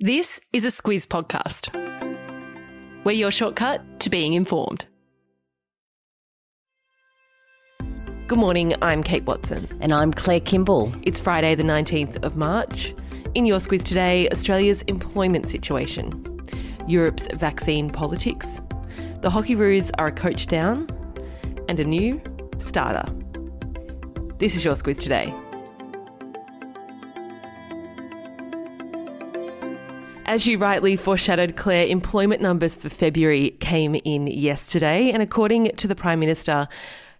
This is a Squiz podcast. We're your shortcut to being informed. Good morning, I'm Kate Wilson. And I'm Claire Kimball. It's Friday, the 19th of March. In your Squiz today, Australia's employment situation, Europe's vaccine politics, the Hockeyroos are a coach down, and a new starter. This is your Squiz today. As you rightly foreshadowed, Claire, employment numbers for February came in yesterday, and according to the Prime Minister,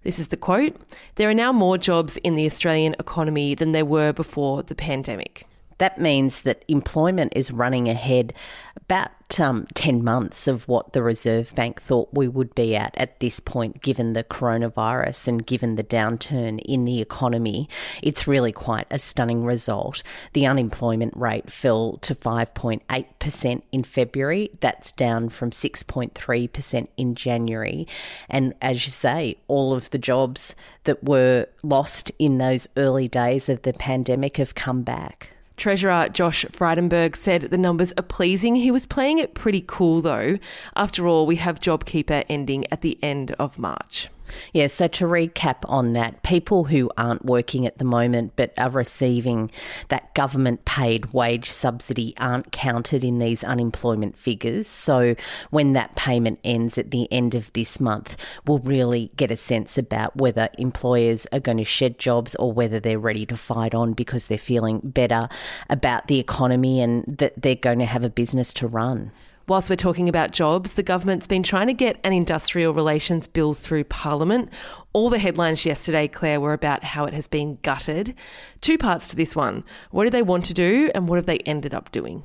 this is the quote there are now more jobs in the Australian economy than there were before the pandemic. That means that employment is running ahead about um, 10 months of what the Reserve Bank thought we would be at at this point, given the coronavirus and given the downturn in the economy. It's really quite a stunning result. The unemployment rate fell to 5.8% in February. That's down from 6.3% in January. And as you say, all of the jobs that were lost in those early days of the pandemic have come back. Treasurer Josh Frydenberg said the numbers are pleasing. He was playing it pretty cool though. After all, we have JobKeeper ending at the end of March. Yeah, so to recap on that, people who aren't working at the moment but are receiving that government paid wage subsidy aren't counted in these unemployment figures. So when that payment ends at the end of this month, we'll really get a sense about whether employers are going to shed jobs or whether they're ready to fight on because they're feeling better about the economy and that they're going to have a business to run. Whilst we're talking about jobs, the government's been trying to get an industrial relations bill through Parliament. All the headlines yesterday, Claire, were about how it has been gutted. Two parts to this one. What do they want to do, and what have they ended up doing?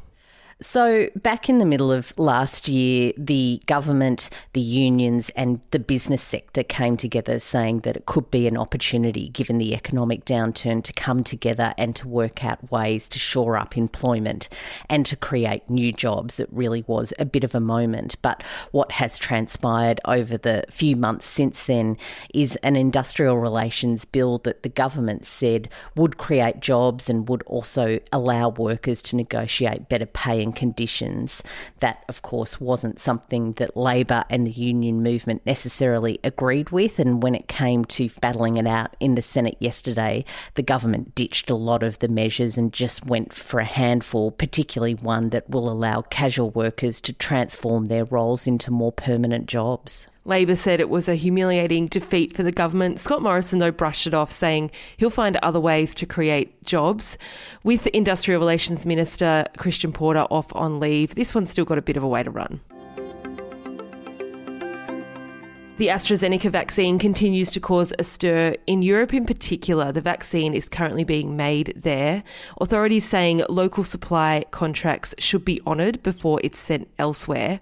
So, back in the middle of last year, the government, the unions, and the business sector came together saying that it could be an opportunity, given the economic downturn, to come together and to work out ways to shore up employment and to create new jobs. It really was a bit of a moment. But what has transpired over the few months since then is an industrial relations bill that the government said would create jobs and would also allow workers to negotiate better pay and conditions. That, of course, wasn't something that Labor and the union movement necessarily agreed with. And when it came to battling it out in the Senate yesterday, the government ditched a lot of the measures and just went for a handful, particularly one that will allow casual workers to transform their roles into more permanent jobs. Labor said it was a humiliating defeat for the government. Scott Morrison, though, brushed it off, saying he'll find other ways to create jobs. With Industrial Relations Minister Christian Porter off on leave, this one's still got a bit of a way to run. The AstraZeneca vaccine continues to cause a stir. In Europe, in particular, the vaccine is currently being made there. Authorities saying local supply contracts should be honoured before it's sent elsewhere.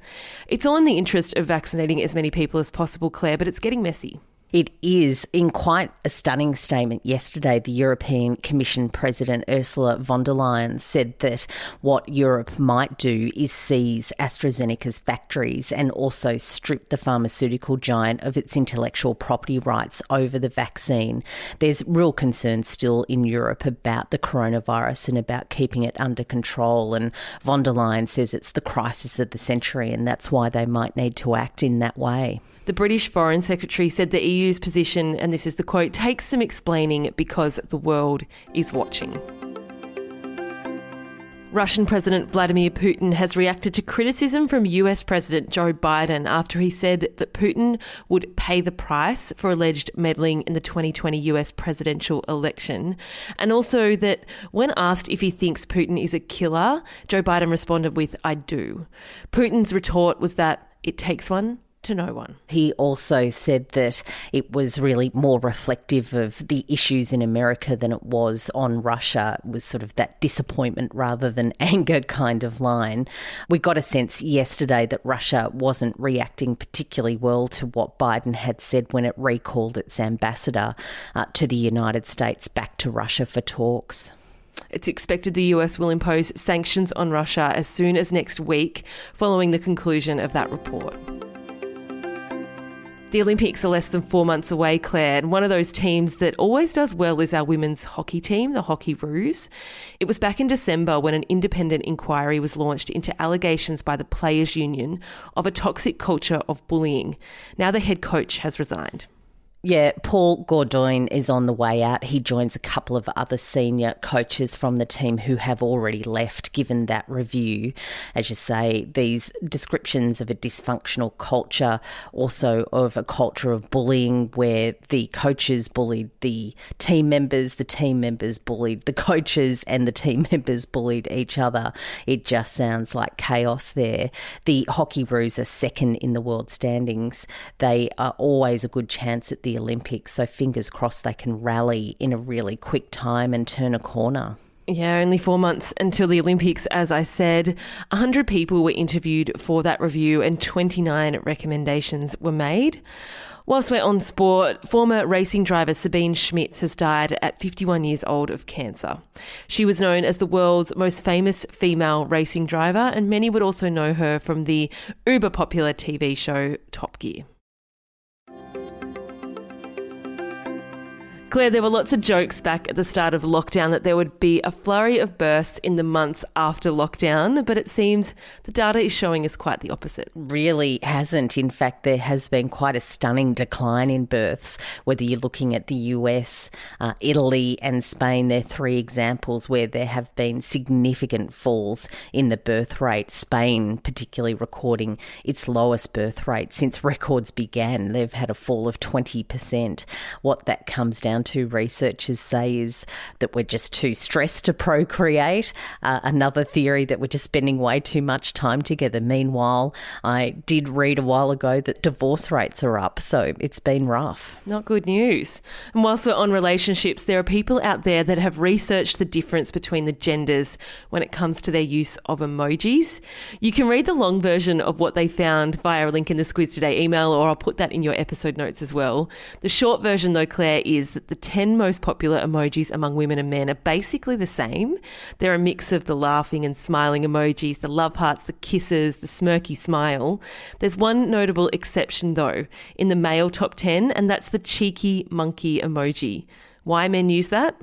It's all in the interest of vaccinating as many people as possible, Claire, but it's getting messy. It is. In quite a stunning statement yesterday, the European Commission President Ursula von der Leyen said that what Europe might do is seize AstraZeneca's factories and also strip the pharmaceutical giant of its intellectual property rights over the vaccine. There's real concern still in Europe about the coronavirus and about keeping it under control. And von der Leyen says it's the crisis of the century, and that's why they might need to act in that way. The British Foreign Secretary said the EU's position, and this is the quote, takes some explaining because the world is watching. Russian President Vladimir Putin has reacted to criticism from US President Joe Biden after he said that Putin would pay the price for alleged meddling in the 2020 US presidential election. And also that when asked if he thinks Putin is a killer, Joe Biden responded with, I do. Putin's retort was that it takes one to know one. He also said that it was really more reflective of the issues in America than it was on Russia. It was sort of that disappointment rather than anger kind of line. We got a sense yesterday that Russia wasn't reacting particularly well to what Biden had said when it recalled its ambassador uh, to the United States back to Russia for talks. It's expected the US will impose sanctions on Russia as soon as next week, following the conclusion of that report. The Olympics are less than four months away, Claire, and one of those teams that always does well is our women's hockey team, the Hockeyroos. It was back in December when an independent inquiry was launched into allegations by the Players' Union of a toxic culture of bullying. Now the head coach has resigned. Yeah, Paul Gaudoin is on the way out. He joins a couple of other senior coaches from the team who have already left, given that review. As you say, these descriptions of a dysfunctional culture, also of a culture of bullying where the coaches bullied the team members, the team members bullied the coaches, and the team members bullied each other. It just sounds like chaos there. The Hockeyroos are second in the world standings. They are always a good chance at the the Olympics. So fingers crossed they can rally in a really quick time and turn a corner. Yeah, only four months until the Olympics, as I said. 100 people were interviewed for that review and 29 recommendations were made. Whilst we're on sport, former racing driver Sabine Schmitz has died at 51 years old of cancer. She was known as the world's most famous female racing driver, and many would also know her from the uber popular TV show Top Gear. Claire, there were lots of jokes back at the start of lockdown that there would be a flurry of births in the months after lockdown, but it seems the data is showing us quite the opposite. Really hasn't. In fact, there has been quite a stunning decline in births, whether you're looking at the US, uh, Italy, and Spain. They're three examples where there have been significant falls in the birth rate. Spain, particularly, recording its lowest birth rate since records began. They've had a fall of 20%. What that comes down down to, researchers say, is that we're just too stressed to procreate. Uh, another theory that we're just spending way too much time together. Meanwhile, I did read a while ago that divorce rates are up, so it's been rough. Not good news. And whilst we're on relationships, there are people out there that have researched the difference between the genders when it comes to their use of emojis. You can read the long version of what they found via a link in the Squiz Today email, or I'll put that in your episode notes as well. The short version, though, Claire, is that the 10 most popular emojis among women and men are basically the same. They're a mix of the laughing and smiling emojis, the love hearts, the kisses, the smirky smile. There's one notable exception, though, in the male top 10, and that's the cheeky monkey emoji. Why men use that?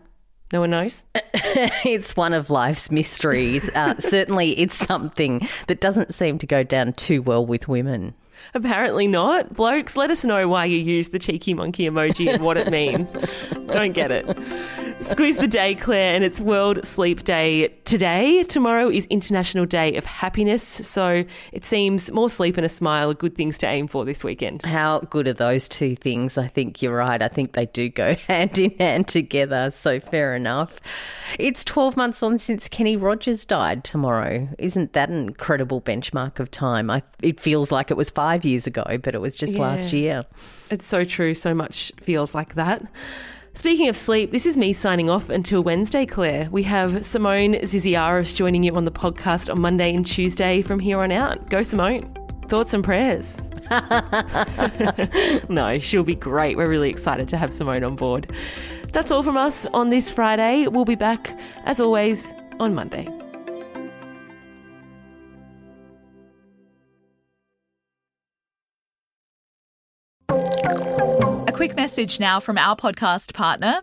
No one knows. it's one of life's mysteries. Uh, certainly, it's something that doesn't seem to go down too well with women. Apparently not. Blokes, let us know why you use the cheeky monkey emoji and what it means. Don't get it. Squeeze the day, Claire, and it's World Sleep Day today. Tomorrow is International Day of Happiness, so it seems more sleep and a smile are good things to aim for this weekend. How good are those two things? I think you're right. I think they do go hand in hand together, so fair enough. It's 12 months on since Kenny Rogers died tomorrow. Isn't that an incredible benchmark of time? I, it feels like it was five years ago, but it was just yeah. last year. It's so true. So much feels like that. Speaking of sleep, this is me signing off until Wednesday, Claire. We have Simone Ziaziaris joining you on the podcast on Monday and Tuesday from here on out. Go, Simone. Thoughts and prayers. no, she'll be great. We're really excited to have Simone on board. That's all from us on this Friday. We'll be back, as always, on Monday. Quick message now from our podcast partner,